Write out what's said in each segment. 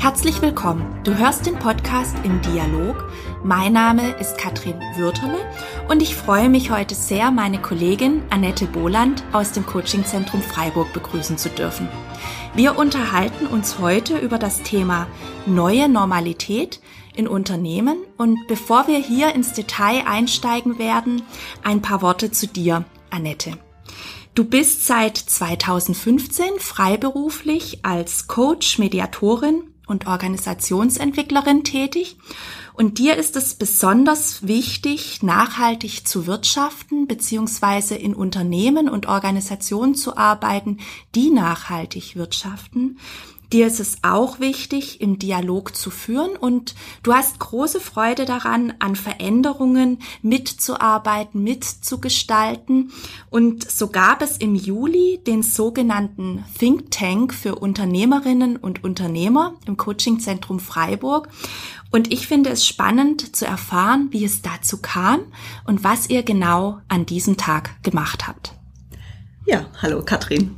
Herzlich willkommen. Du hörst den Podcast im Dialog. Mein Name ist Katrin Würterle und ich freue mich heute sehr, meine Kollegin Annette Boland aus dem Coachingzentrum Freiburg begrüßen zu dürfen. Wir unterhalten uns heute über das Thema neue Normalität in Unternehmen und bevor wir hier ins Detail einsteigen werden, ein paar Worte zu dir, Annette. Du bist seit 2015 freiberuflich als Coach, Mediatorin und Organisationsentwicklerin tätig. Und dir ist es besonders wichtig, nachhaltig zu wirtschaften beziehungsweise in Unternehmen und Organisationen zu arbeiten, die nachhaltig wirtschaften. Dir ist es auch wichtig, im Dialog zu führen und du hast große Freude daran, an Veränderungen mitzuarbeiten, mitzugestalten. Und so gab es im Juli den sogenannten Think Tank für Unternehmerinnen und Unternehmer im Coachingzentrum Freiburg. Und ich finde es spannend zu erfahren, wie es dazu kam und was ihr genau an diesem Tag gemacht habt. Ja, hallo Katrin.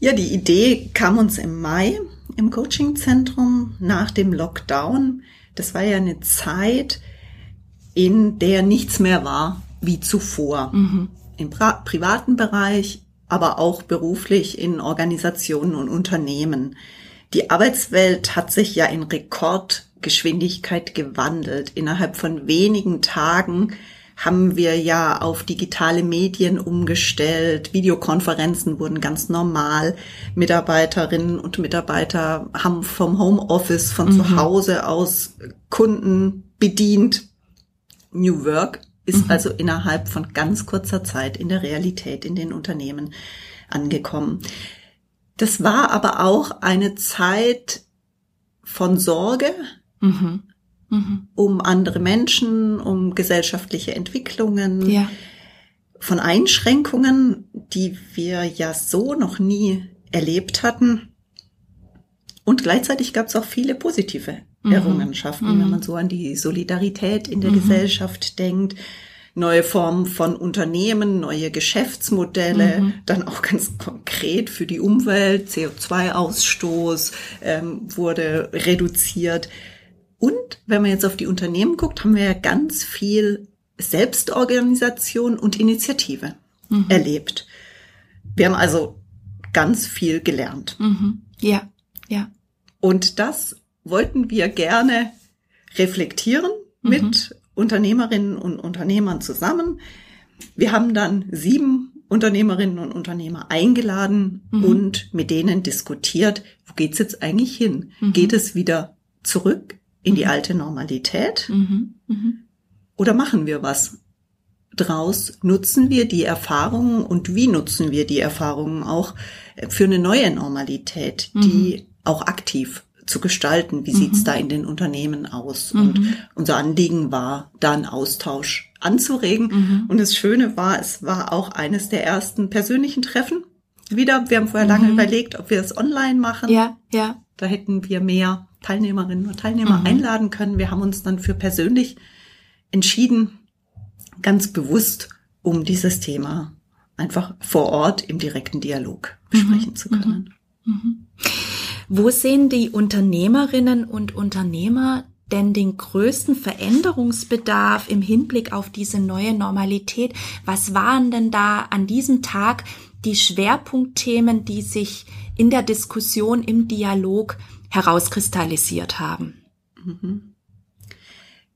Ja, die Idee kam uns im Mai im Coachingzentrum nach dem Lockdown. Das war ja eine Zeit, in der nichts mehr war wie zuvor. Mhm. Im privaten Bereich, aber auch beruflich in Organisationen und Unternehmen. Die Arbeitswelt hat sich ja in Rekordgeschwindigkeit gewandelt. Innerhalb von wenigen Tagen haben wir ja auf digitale Medien umgestellt. Videokonferenzen wurden ganz normal. Mitarbeiterinnen und Mitarbeiter haben vom Homeoffice, von mhm. zu Hause aus Kunden bedient. New Work ist mhm. also innerhalb von ganz kurzer Zeit in der Realität in den Unternehmen angekommen. Das war aber auch eine Zeit von Sorge, mhm mhm. um andere Menschen, um gesellschaftliche Entwicklungen, ja. von Einschränkungen, die wir ja so noch nie erlebt hatten. Und gleichzeitig gab es auch viele positive mhm. Errungenschaften, wenn mhm. man so an die Solidarität in der mhm. Gesellschaft denkt, neue Formen von Unternehmen, neue Geschäftsmodelle, mhm. dann auch ganz konkret für die Umwelt, CO2-Ausstoß ähm, wurde reduziert. Und wenn man jetzt auf die Unternehmen guckt, haben wir ja ganz viel Selbstorganisation und Initiative mhm. erlebt. Wir haben also ganz viel gelernt. Mhm. Ja, ja. Und das wollten wir gerne reflektieren mhm. mit Unternehmerinnen und Unternehmern zusammen. Wir haben dann sieben Unternehmerinnen und Unternehmer eingeladen mhm. und mit denen diskutiert, wo geht's jetzt eigentlich hin? Mhm. Geht es wieder zurück in die mhm. alte Normalität? Mhm. Mhm. Oder machen wir was draus? Nutzen wir die Erfahrungen und wie nutzen wir die Erfahrungen auch für eine neue Normalität, die mhm. auch aktiv zu gestalten? Wie sieht's mhm. da in den Unternehmen aus? Und mhm. unser Anliegen war, da einen Austausch anzuregen. Und das Schöne war, es war auch eines der ersten persönlichen Treffen. Wieder, wir haben vorher lange überlegt, ob wir es online machen. Ja, ja. Da hätten wir mehr Teilnehmerinnen und Teilnehmer mhm. einladen können. Wir haben uns dann für persönlich entschieden, ganz bewusst, um dieses Thema einfach vor Ort im direkten Dialog besprechen mhm. zu können. Mhm. mhm. Wo sehen die Unternehmerinnen und Unternehmer denn den größten Veränderungsbedarf im Hinblick auf diese neue Normalität? Was waren denn da an diesem Tag die Schwerpunktthemen, die sich in der Diskussion, im Dialog herauskristallisiert haben? Mhm.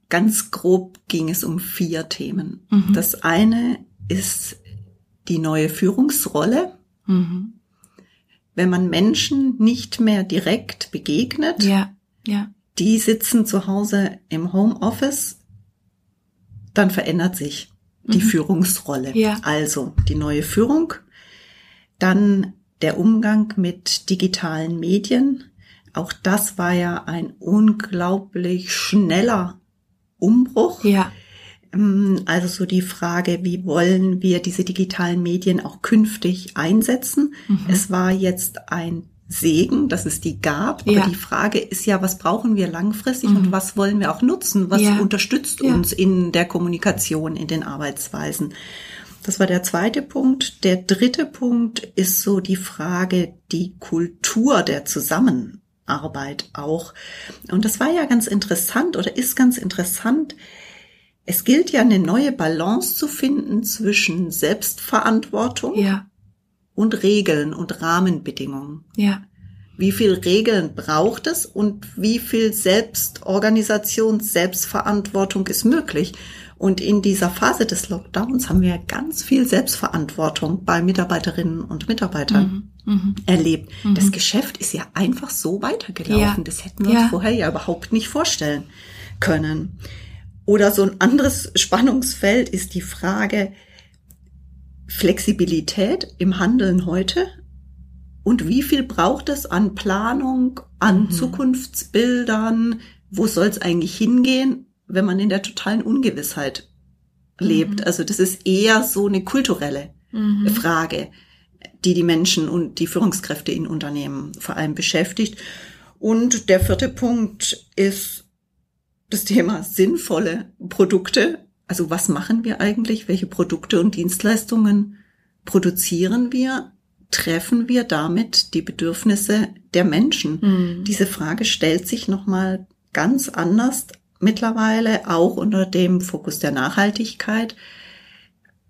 Ganz grob ging es um vier Themen. Mhm. Das eine ist die neue Führungsrolle. Mhm. Wenn man Menschen nicht mehr direkt begegnet, ja, ja. die sitzen zu Hause im Homeoffice, dann verändert sich die mhm. Führungsrolle. Ja. Also die neue Führung, dann der Umgang mit digitalen Medien, auch das war ja ein unglaublich schneller Umbruch. Ja. Ähm, also so die Frage, wie wollen wir diese digitalen Medien auch künftig einsetzen? Mhm. Es war jetzt ein Segen, dass es die gab. Aber ja. die Frage ist ja, was brauchen wir langfristig mhm. und was wollen wir auch nutzen? Was ja. unterstützt ja. uns in der Kommunikation, in den Arbeitsweisen? Das war der zweite Punkt. Der dritte Punkt ist so die Frage, die Kultur der Zusammenarbeit Arbeit auch. Und das war ja ganz interessant oder ist ganz interessant. Es gilt ja eine neue Balance zu finden zwischen Selbstverantwortung Ja, und Regeln und Rahmenbedingungen. ja. Wie viel Regeln braucht es und wie viel Selbstorganisation, Selbstverantwortung ist möglich? Und in dieser Phase des Lockdowns haben wir ganz viel Selbstverantwortung bei Mitarbeiterinnen und Mitarbeitern Mhm. erlebt. Das Geschäft ist ja einfach so weitergelaufen. Ja. Das hätten wir Ja. uns vorher ja überhaupt nicht vorstellen können. Oder so ein anderes Spannungsfeld ist die Frage Flexibilität im Handeln heute und wie viel braucht es an Planung, an Mhm. Zukunftsbildern? Wo soll es eigentlich hingehen, wenn man in der totalen Ungewissheit lebt? Mhm. Also das ist eher so eine kulturelle Mhm. Frage, die die Menschen und die Führungskräfte in Unternehmen vor allem beschäftigt. Und der vierte Punkt ist das Thema sinnvolle Produkte. Also was machen wir eigentlich? Welche Produkte und Dienstleistungen produzieren wir? Treffen wir damit die Bedürfnisse der Menschen? Mhm. Diese Frage stellt sich nochmal ganz anders mittlerweile, auch unter dem Fokus der Nachhaltigkeit.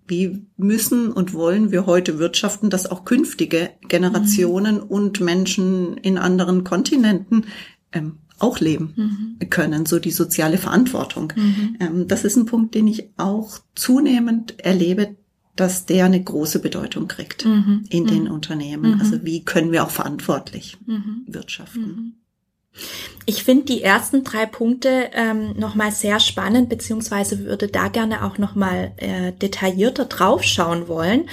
Wie müssen und wollen wir heute wirtschaften, dass auch künftige Generationen und Menschen in anderen Kontinenten ähm, auch leben Mhm. können, so die soziale Verantwortung. Mhm. Ähm, das ist ein Punkt, den ich auch zunehmend erlebe, dass der eine große Bedeutung kriegt Mhm. in den Mhm. Unternehmen. Mhm. Also wie können wir auch verantwortlich Mhm. wirtschaften? Ich finde die ersten drei Punkte ähm, nochmal sehr spannend, beziehungsweise würde da gerne auch nochmal äh, detaillierter draufschauen wollen.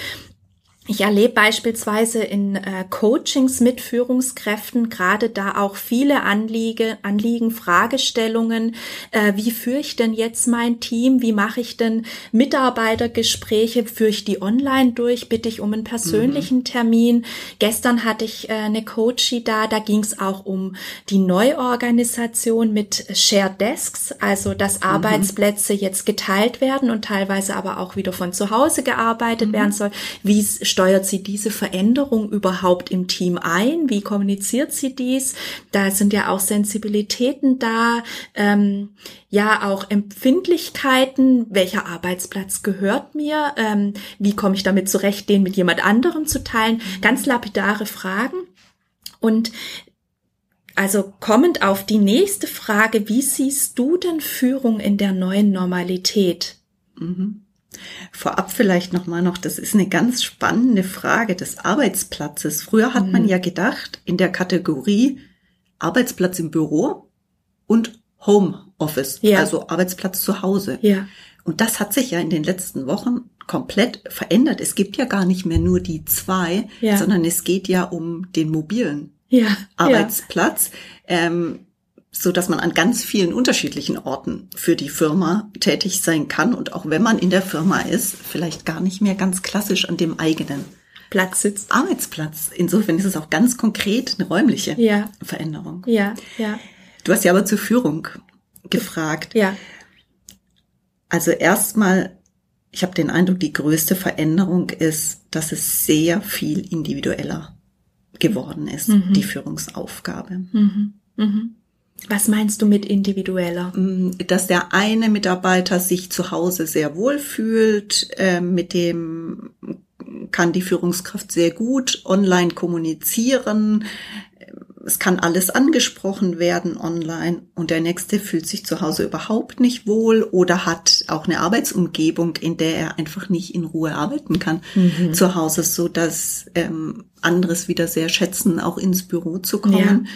Ich erlebe beispielsweise in äh, Coachings mit Führungskräften gerade da auch viele Anliege, Anliegen, Fragestellungen. Äh, wie führe ich denn jetzt mein Team? Wie mache ich denn Mitarbeitergespräche? Führe ich die online durch? Bitte ich um einen persönlichen Termin? Gestern hatte ich äh, eine Coachie da, da ging es auch um die Neuorganisation mit Shared Desks, also dass Arbeitsplätze jetzt geteilt werden und teilweise aber auch wieder von zu Hause gearbeitet werden soll. Wie steuert sie diese Veränderung überhaupt im Team ein? Wie kommuniziert sie dies? Da sind ja auch Sensibilitäten da, ähm, ja auch Empfindlichkeiten. Welcher Arbeitsplatz gehört mir? Ähm, wie komme ich damit zurecht, den mit jemand anderem zu teilen? Ganz lapidare Fragen. Und also kommend auf die nächste Frage, wie siehst du denn Führung in der neuen Normalität? Mhm. Vorab vielleicht nochmal noch, das ist eine ganz spannende Frage des Arbeitsplatzes. Früher hat man Mhm. ja gedacht, in der Kategorie Arbeitsplatz im Büro und Homeoffice, Ja. also Arbeitsplatz zu Hause. Ja. Und das hat sich ja in den letzten Wochen komplett verändert. Es gibt ja gar nicht mehr nur die zwei, Ja. sondern es geht ja um den mobilen Ja. Arbeitsplatz, ähm, so dass man an ganz vielen unterschiedlichen Orten für die Firma tätig sein kann und auch wenn man in der Firma ist, vielleicht gar nicht mehr ganz klassisch an dem eigenen. Platz sitzt. Arbeitsplatz. Insofern ist es auch ganz konkret eine räumliche Ja. Veränderung. Ja. Ja. Du hast ja aber zur Führung gefragt. Ja. Also erstmal, ich habe den Eindruck, die größte Veränderung ist, dass es sehr viel individueller geworden ist, Mhm. die Führungsaufgabe. Mhm. Mhm. Was meinst du mit individueller? Mm, dass der eine Mitarbeiter sich zu Hause sehr wohl fühlt, äh, mit dem kann die Führungskraft sehr gut online kommunizieren. Es kann alles angesprochen werden online und der nächste fühlt sich zu Hause überhaupt nicht wohl oder hat auch eine Arbeitsumgebung, in der er einfach nicht in Ruhe arbeiten kann Mhm. zu Hause, so dass ähm, anderes wieder sehr schätzen, auch ins Büro zu kommen,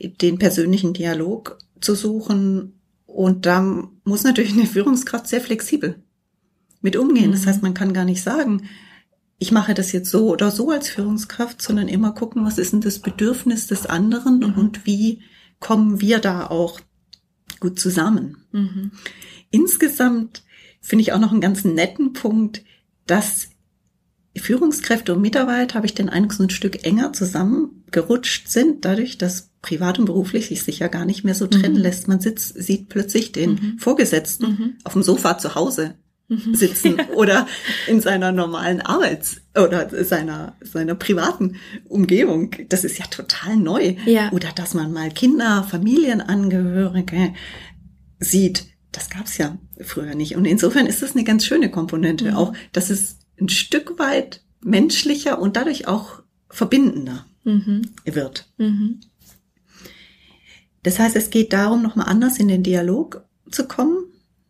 den persönlichen Dialog zu suchen. Und da muss natürlich eine Führungskraft sehr flexibel mit umgehen. Das Mhm. heißt, man kann gar nicht sagen, ich mache das jetzt so oder so als Führungskraft, sondern immer gucken, was ist denn das Bedürfnis des anderen Mhm. und wie kommen wir da auch gut zusammen. Mhm. Insgesamt finde ich auch noch einen ganz netten Punkt, dass Führungskräfte und Mitarbeiter, habe ich den Eindruck, so ein Stück enger zusammengerutscht sind, dadurch, dass privat und beruflich sich sicher gar nicht mehr so trennen Mhm. lässt. Man sitzt, sieht plötzlich den Mhm. Vorgesetzten Mhm. auf dem Sofa zu Hause sitzen oder in seiner normalen Arbeits- oder seiner, seiner privaten Umgebung. Das ist ja total neu. Ja. Oder dass man mal Kinder, Familienangehörige sieht. Das gab's ja früher nicht. Und insofern ist das eine ganz schöne Komponente Mhm. auch, dass es ein Stück weit menschlicher und dadurch auch verbindender Mhm. wird. Mhm. Das heißt, es geht darum, nochmal anders in den Dialog zu kommen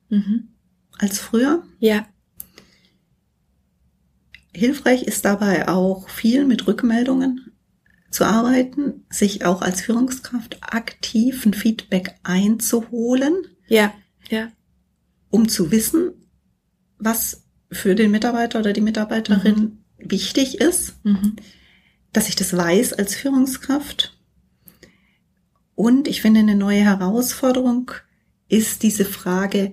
Mhm. als früher. Ja. Hilfreich ist dabei auch viel mit Rückmeldungen zu arbeiten, sich auch als Führungskraft aktiv ein Feedback einzuholen, Ja. Ja. um zu wissen, was für den Mitarbeiter oder die Mitarbeiterin wichtig ist, Mhm. Dass ich das weiß als Führungskraft. Und ich finde, eine neue Herausforderung ist diese Frage,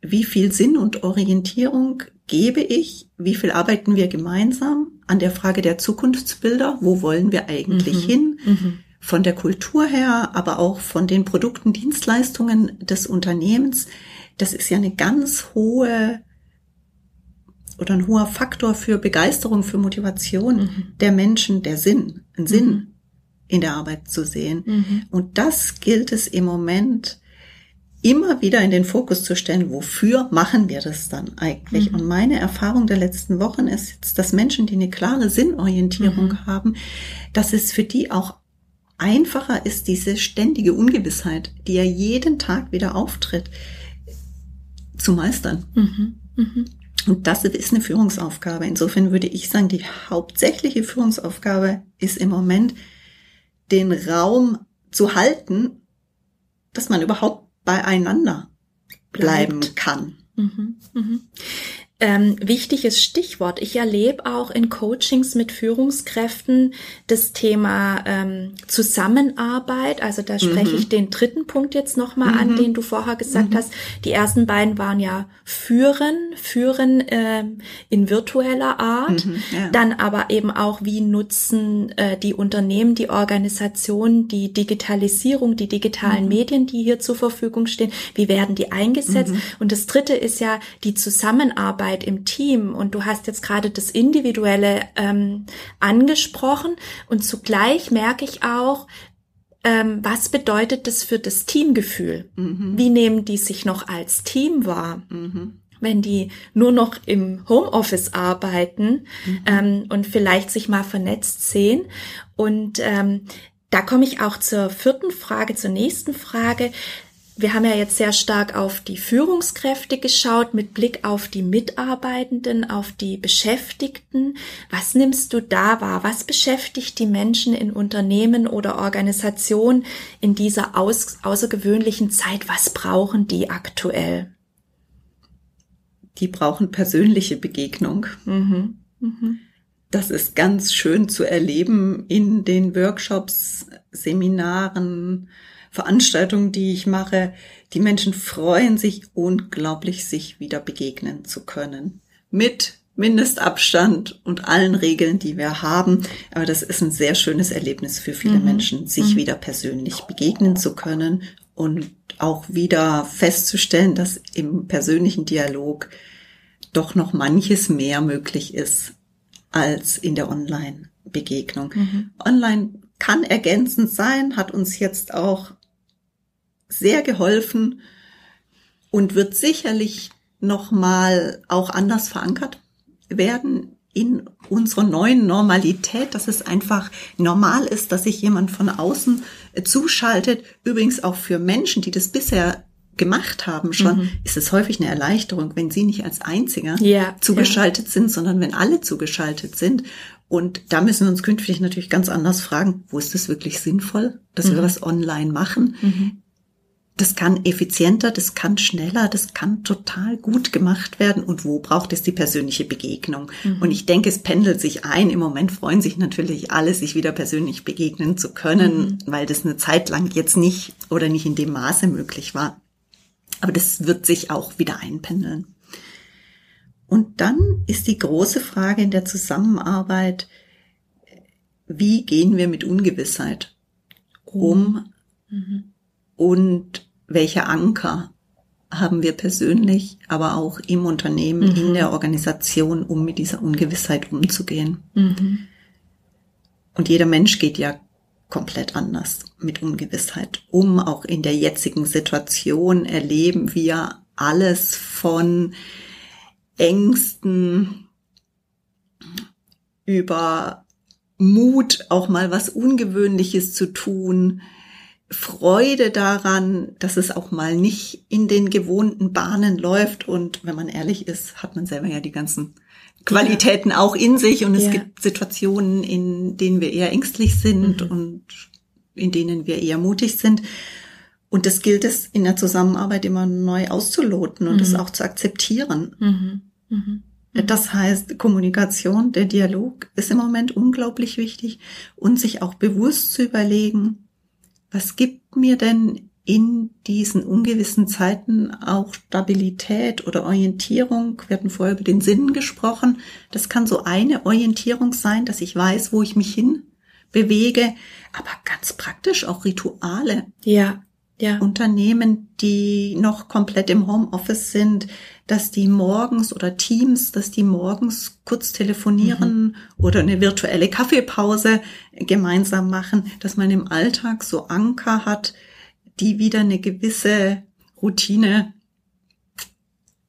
wie viel Sinn und Orientierung gebe ich, wie viel arbeiten wir gemeinsam an der Frage der Zukunftsbilder, wo wollen wir eigentlich Mhm. hin, Mhm. von der Kultur her, aber auch von den Produkten, Dienstleistungen des Unternehmens. Das ist ja eine ganz hohe oder ein hoher Faktor für Begeisterung, für Motivation Mhm. der Menschen, der Sinn, einen Sinn Mhm. in der Arbeit zu sehen. Mhm. Und das gilt es im Moment immer wieder in den Fokus zu stellen, wofür machen wir das dann eigentlich? Mhm. Und meine Erfahrung der letzten Wochen ist jetzt, dass Menschen, die eine klare Sinnorientierung Mhm. haben, dass es für die auch einfacher ist, diese ständige Ungewissheit, die ja jeden Tag wieder auftritt, zu meistern. Mhm. Mhm. Und das ist eine Führungsaufgabe. Insofern würde ich sagen, die hauptsächliche Führungsaufgabe ist im Moment, den Raum zu halten, dass man überhaupt beieinander bleiben Bleibt. kann. Mhm. Mhm. Ähm, wichtiges Stichwort. Ich erlebe auch in Coachings mit Führungskräften das Thema ähm, Zusammenarbeit. Also da spreche Mhm. ich den dritten Punkt jetzt nochmal an, Mhm. den du vorher gesagt Mhm. hast. Die ersten beiden waren ja führen, führen ähm, in virtueller Art. Mhm, ja. Dann aber eben auch, wie nutzen äh, die Unternehmen, die Organisationen, die Digitalisierung, die digitalen Mhm. Medien, die hier zur Verfügung stehen, wie werden die eingesetzt? Mhm. Und das dritte ist ja die Zusammenarbeit im Team. Und du hast jetzt gerade das Individuelle ähm, angesprochen. Und zugleich merke ich auch, ähm, was bedeutet das für das Teamgefühl? Mhm. Wie nehmen die sich noch als Team wahr? Mhm. wenn die nur noch im Homeoffice arbeiten ähm, und vielleicht sich mal vernetzt sehen. Und ähm, da komme ich auch zur vierten Frage, zur nächsten Frage. Wir haben ja jetzt sehr stark auf die Führungskräfte geschaut, mit Blick auf die Mitarbeitenden, auf die Beschäftigten. Was nimmst du da wahr? Was beschäftigt die Menschen in Unternehmen oder Organisationen in dieser aus, außergewöhnlichen Zeit? Was brauchen die aktuell? Die brauchen persönliche Begegnung. Mhm. Mhm. Das ist ganz schön zu erleben in den Workshops, Seminaren, Veranstaltungen, die ich mache. Die Menschen freuen sich unglaublich, sich wieder begegnen zu können. Mit Mindestabstand und allen Regeln, die wir haben. Aber das ist ein sehr schönes Erlebnis für viele Mhm. Menschen, sich Mhm. wieder persönlich begegnen zu können und auch wieder festzustellen, dass im persönlichen Dialog doch noch manches mehr möglich ist als in der Online-Begegnung. Mhm. Online kann ergänzend sein, hat uns jetzt auch sehr geholfen und wird sicherlich noch mal auch anders verankert werden in unserer neuen Normalität, dass es einfach normal ist, dass sich jemand von außen äh, zuschaltet. Übrigens auch für Menschen, die das bisher gemacht haben schon, Mhm. ist es häufig eine Erleichterung, wenn sie nicht als Einziger Ja, zugeschaltet sind, sondern wenn alle zugeschaltet sind. Und da müssen wir uns künftig natürlich ganz anders fragen, wo ist es wirklich sinnvoll, dass wir Mhm. was online machen? Mhm. Das kann effizienter, das kann schneller, das kann total gut gemacht werden. Und wo braucht es die persönliche Begegnung? Mhm. Und ich denke, es pendelt sich ein. Im Moment freuen sich natürlich alle, sich wieder persönlich begegnen zu können, Mhm. weil das eine Zeit lang jetzt nicht oder nicht in dem Maße möglich war. Aber das wird sich auch wieder einpendeln. Und dann ist die große Frage in der Zusammenarbeit, wie gehen wir mit Ungewissheit um Mhm. und welche Anker haben wir persönlich, aber auch im Unternehmen, mhm. in der Organisation, um mit dieser Ungewissheit umzugehen. Mhm. Und jeder Mensch geht ja komplett anders mit Ungewissheit um. Auch in der jetzigen Situation erleben wir alles von Ängsten über Mut, auch mal was Ungewöhnliches zu tun, Freude daran, dass es auch mal nicht in den gewohnten Bahnen läuft. Und wenn man ehrlich ist, hat man selber ja die ganzen Qualitäten ja. auch in sich. Und es ja. gibt Situationen, in denen wir eher ängstlich sind mhm. und in denen wir eher mutig sind. Und das gilt es in der Zusammenarbeit immer neu auszuloten und es mhm. auch zu akzeptieren. Mhm. mhm. Das heißt, Kommunikation, der Dialog ist im Moment unglaublich wichtig und sich auch bewusst zu überlegen, was gibt mir denn in diesen ungewissen Zeiten auch Stabilität oder Orientierung? Wir hatten vorher über den Sinn gesprochen. Das kann so eine Orientierung sein, dass ich weiß, wo ich mich hin bewege, aber ganz praktisch auch Rituale. Ja ja. Unternehmen, die noch komplett im Homeoffice sind, dass die morgens oder Teams, dass die morgens kurz telefonieren mhm. oder eine virtuelle Kaffeepause gemeinsam machen, dass man im Alltag so Anker hat, die wieder eine gewisse Routine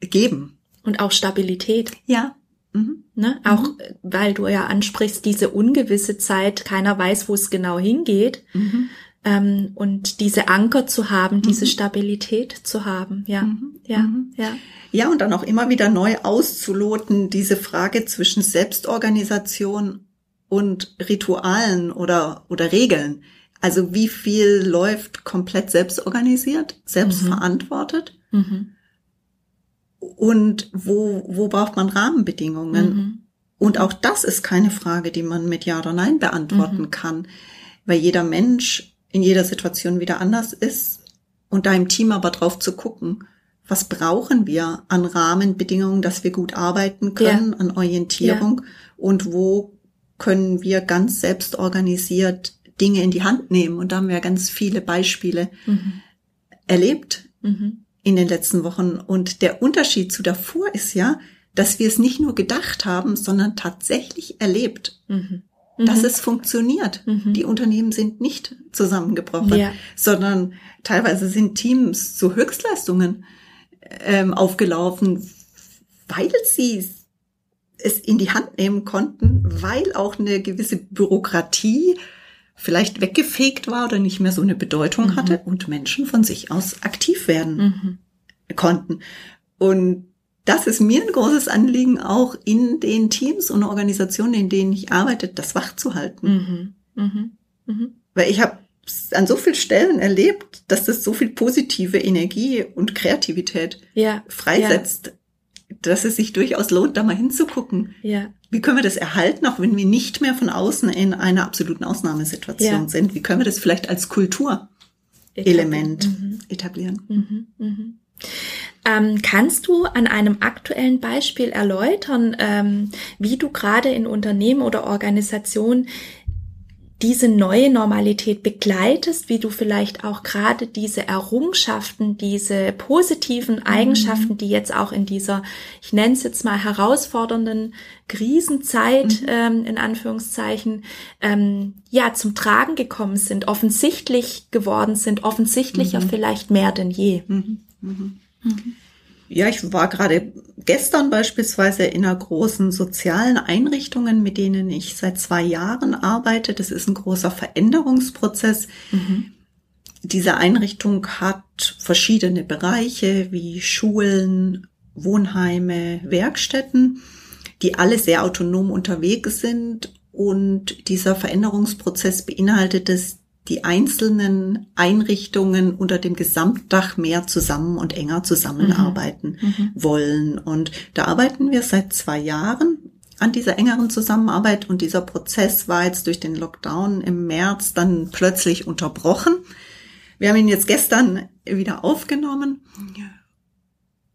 geben. Und auch Stabilität. Ja. Mhm. Ne? Auch mhm. weil du ja ansprichst, diese ungewisse Zeit, keiner weiß, wo es genau hingeht. Mhm ähm, und diese Anker zu haben, diese mhm. Stabilität zu haben, ja, mhm. ja, mhm. ja. Ja, und dann auch immer wieder neu auszuloten, diese Frage zwischen Selbstorganisation und Ritualen oder, oder Regeln. Also wie viel läuft komplett selbstorganisiert, selbstverantwortet? Mhm. mhm. Und wo, wo braucht man Rahmenbedingungen? Mhm. Und auch das ist keine Frage, die man mit Ja oder Nein beantworten kann, weil jeder Mensch in jeder Situation wieder anders ist und da im Team aber drauf zu gucken, was brauchen wir an Rahmenbedingungen, dass wir gut arbeiten können, ja. an Orientierung ja. und wo können wir ganz selbst organisiert Dinge in die Hand nehmen. Und da haben wir ganz viele Beispiele mhm. erlebt mhm. in den letzten Wochen. Und der Unterschied zu davor ist ja, dass wir es nicht nur gedacht haben, sondern tatsächlich erlebt. Mhm dass mhm. es funktioniert. Mhm. Die Unternehmen sind nicht zusammengebrochen, ja. sondern teilweise sind Teams zu Höchstleistungen ähm, aufgelaufen, weil sie es in die Hand nehmen konnten, weil auch eine gewisse Bürokratie vielleicht weggefegt war oder nicht mehr so eine Bedeutung mhm. hatte und Menschen von sich aus aktiv werden mhm. konnten. Und das ist mir ein großes Anliegen, auch in den Teams und Organisationen, in denen ich arbeite, das wach zu halten. Mhm. Mhm. Mhm. Weil ich habe an so vielen Stellen erlebt, dass das so viel positive Energie und Kreativität ja. freisetzt, ja. dass es sich durchaus lohnt, da mal hinzugucken. Ja. Wie können wir das erhalten, auch wenn wir nicht mehr von außen in einer absoluten Ausnahmesituation sind? Wie können wir das vielleicht als Kulturelement etablieren? etablieren? Mhm. Mhm. Ähm, kannst du an einem aktuellen Beispiel erläutern, ähm, wie du gerade in Unternehmen oder Organisationen diese neue Normalität begleitest, wie du vielleicht auch gerade diese Errungenschaften, diese positiven mhm. Eigenschaften, mhm. die jetzt auch in dieser, ich nenne es jetzt mal herausfordernden Krisenzeit, mhm. ähm, in Anführungszeichen, ähm, ja, zum Tragen gekommen sind, offensichtlich geworden sind, offensichtlicher mhm. vielleicht mehr denn je. Mhm. Ja, ich war gerade gestern beispielsweise in einer großen sozialen Einrichtungen, mit denen ich seit zwei Jahren arbeite. Das ist ein großer Veränderungsprozess. Mhm. Diese Einrichtung hat verschiedene Bereiche wie Schulen, Wohnheime, Werkstätten, die alle sehr autonom unterwegs sind. Und dieser Veränderungsprozess beinhaltet es, die einzelnen Einrichtungen unter dem Gesamtdach mehr zusammen und enger zusammenarbeiten mhm. mhm. wollen. Und da arbeiten wir seit zwei Jahren an dieser engeren Zusammenarbeit und dieser Prozess war jetzt durch den Lockdown im März dann plötzlich unterbrochen. Wir haben ihn jetzt gestern wieder aufgenommen.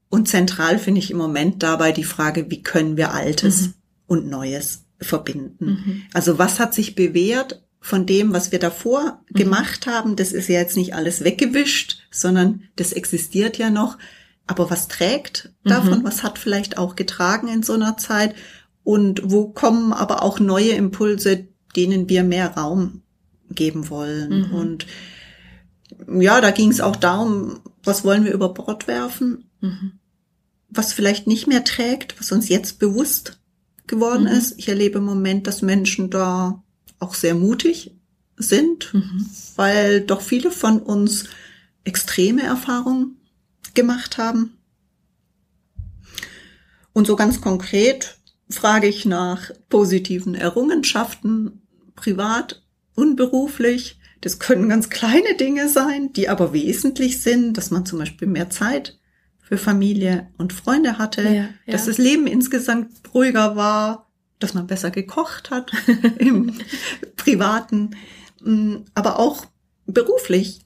Und zentral finde ich im Moment dabei die Frage, wie können wir Altes mhm. und Neues verbinden? Mhm. Also was hat sich bewährt von dem, was wir davor mhm. gemacht haben, das ist ja jetzt nicht alles weggewischt, sondern das existiert ja noch. aber was trägt davon? Mhm. Was hat vielleicht auch getragen in so einer Zeit? Und wo kommen aber auch neue Impulse, denen wir mehr Raum geben wollen? Mhm. Und ja, da ging es auch darum, was wollen wir über Bord werfen? Mhm. Was vielleicht nicht mehr trägt, was uns jetzt bewusst geworden mhm. ist. Ich erlebe im Moment, dass Menschen da auch sehr mutig sind, mhm. weil doch viele von uns extreme Erfahrungen gemacht haben. Und so ganz konkret frage ich nach positiven Errungenschaften, privat und beruflich. Das können ganz kleine Dinge sein, die aber wesentlich sind, dass man zum Beispiel mehr Zeit für Familie und Freunde hatte, ja, ja. dass das Leben insgesamt ruhiger war, dass man besser gekocht hat im Privaten, mm, aber auch beruflich.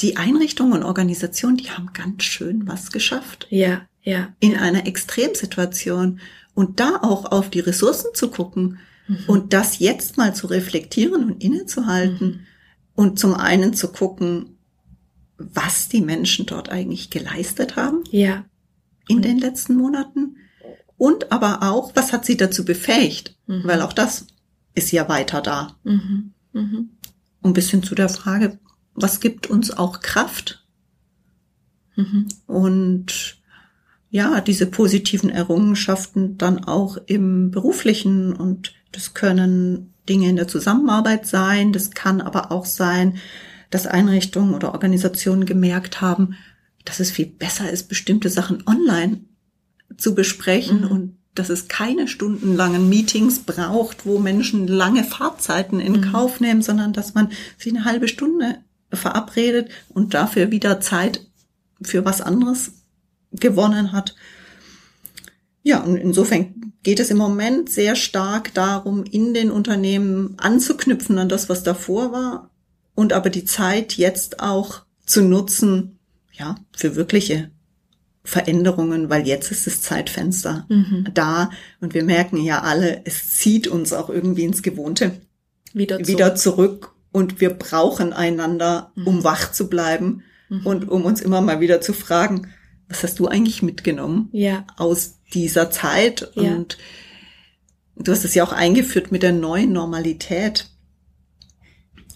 Die Einrichtungen und Organisationen, die haben ganz schön was geschafft. Ja, ja. In einer Extremsituation. Und da auch auf die Ressourcen zu gucken mhm. und das jetzt mal zu reflektieren und innezuhalten mhm. und zum einen zu gucken, was die Menschen dort eigentlich geleistet haben. Ja. In mhm. den letzten Monaten. Und aber auch, was hat sie dazu befähigt? Mhm. Weil auch das ist ja weiter da. Mhm. Mhm. Und bis hin zu der Frage, was gibt uns auch Kraft? Mhm. Und ja, diese positiven Errungenschaften dann auch im beruflichen und das können Dinge in der Zusammenarbeit sein, das kann aber auch sein, dass Einrichtungen oder Organisationen gemerkt haben, dass es viel besser ist, bestimmte Sachen online zu besprechen mhm. und dass es keine stundenlangen Meetings braucht, wo Menschen lange Fahrzeiten in mhm. Kauf nehmen, sondern dass man sich eine halbe Stunde verabredet und dafür wieder Zeit für was anderes gewonnen hat. Ja, und insofern geht es im Moment sehr stark darum, in den Unternehmen anzuknüpfen an das, was davor war und aber die Zeit jetzt auch zu nutzen, ja, für wirkliche Veränderungen, weil jetzt ist das Zeitfenster mhm. da und wir merken ja alle, es zieht uns auch irgendwie ins Gewohnte wieder zurück, wieder zurück und wir brauchen einander, um mhm. wach zu bleiben mhm. und um uns immer mal wieder zu fragen, was hast du eigentlich mitgenommen ja. aus dieser Zeit? Ja. Und du hast es ja auch eingeführt mit der neuen Normalität.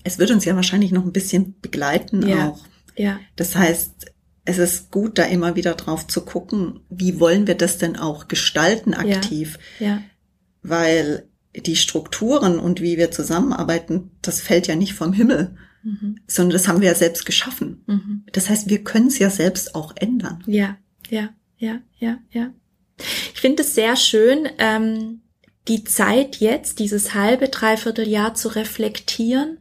Es wird uns ja wahrscheinlich noch ein bisschen begleiten ja. auch. Ja. Das heißt, es ist gut, da immer wieder drauf zu gucken, wie wollen wir das denn auch gestalten aktiv? Ja. ja. Weil die Strukturen und wie wir zusammenarbeiten, das fällt ja nicht vom Himmel, mhm. sondern das haben wir ja selbst geschaffen. Mhm. Das heißt, wir können es ja selbst auch ändern. Ja, ja, ja, ja, ja. Ich finde es sehr schön, ähm, die Zeit jetzt, dieses halbe, dreiviertel Jahr zu reflektieren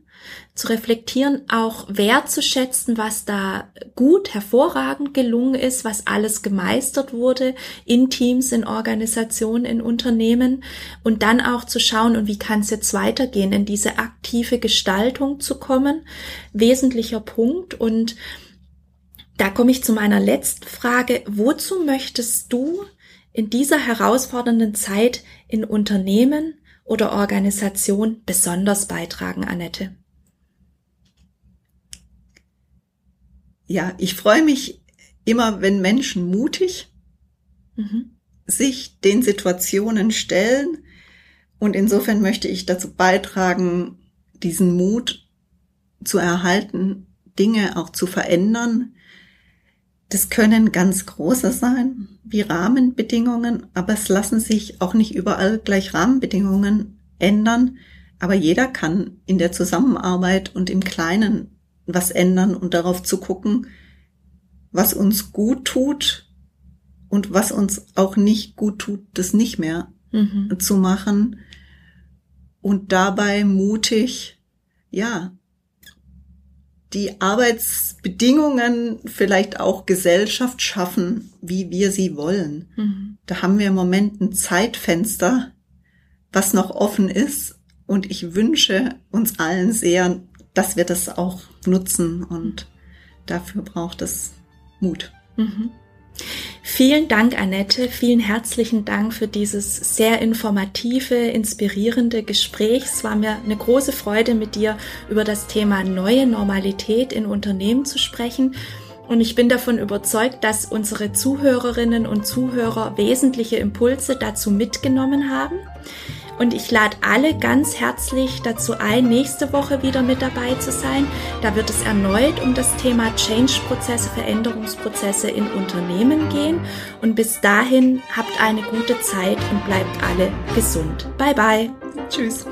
zu reflektieren, auch wertzuschätzen, was da gut, hervorragend gelungen ist, was alles gemeistert wurde in Teams, in Organisationen, in Unternehmen und dann auch zu schauen, und wie kann es jetzt weitergehen, in diese aktive Gestaltung zu kommen. Wesentlicher Punkt und da komme ich zu meiner letzten Frage. Wozu möchtest du in dieser herausfordernden Zeit in Unternehmen oder Organisation besonders beitragen, Annette? Ja, ich freue mich immer, wenn Menschen mutig mhm. sich den Situationen stellen. Und insofern möchte ich dazu beitragen, diesen Mut zu erhalten, Dinge auch zu verändern. Das können ganz große sein, wie Rahmenbedingungen, aber es lassen sich auch nicht überall gleich Rahmenbedingungen ändern. Aber jeder kann in der Zusammenarbeit und im Kleinen was ändern und darauf zu gucken, was uns gut tut und was uns auch nicht gut tut, das nicht mehr mhm. zu machen und dabei mutig, ja, die Arbeitsbedingungen vielleicht auch Gesellschaft schaffen, wie wir sie wollen. Mhm. Da haben wir im Moment ein Zeitfenster, was noch offen ist. Und ich wünsche uns allen sehr, dass wir das auch nutzen und dafür braucht es Mut. Mhm. Vielen Dank, Annette. Vielen herzlichen Dank für dieses sehr informative, inspirierende Gespräch. Es war mir eine große Freude, mit dir über das Thema neue Normalität in Unternehmen zu sprechen. Und ich bin davon überzeugt, dass unsere Zuhörerinnen und Zuhörer wesentliche Impulse dazu mitgenommen haben. Und ich lade alle ganz herzlich dazu ein, nächste Woche wieder mit dabei zu sein. Da wird es erneut um das Thema Change-Prozesse, Veränderungsprozesse in Unternehmen gehen. Und bis dahin habt eine gute Zeit und bleibt alle gesund. Bye bye. Tschüss.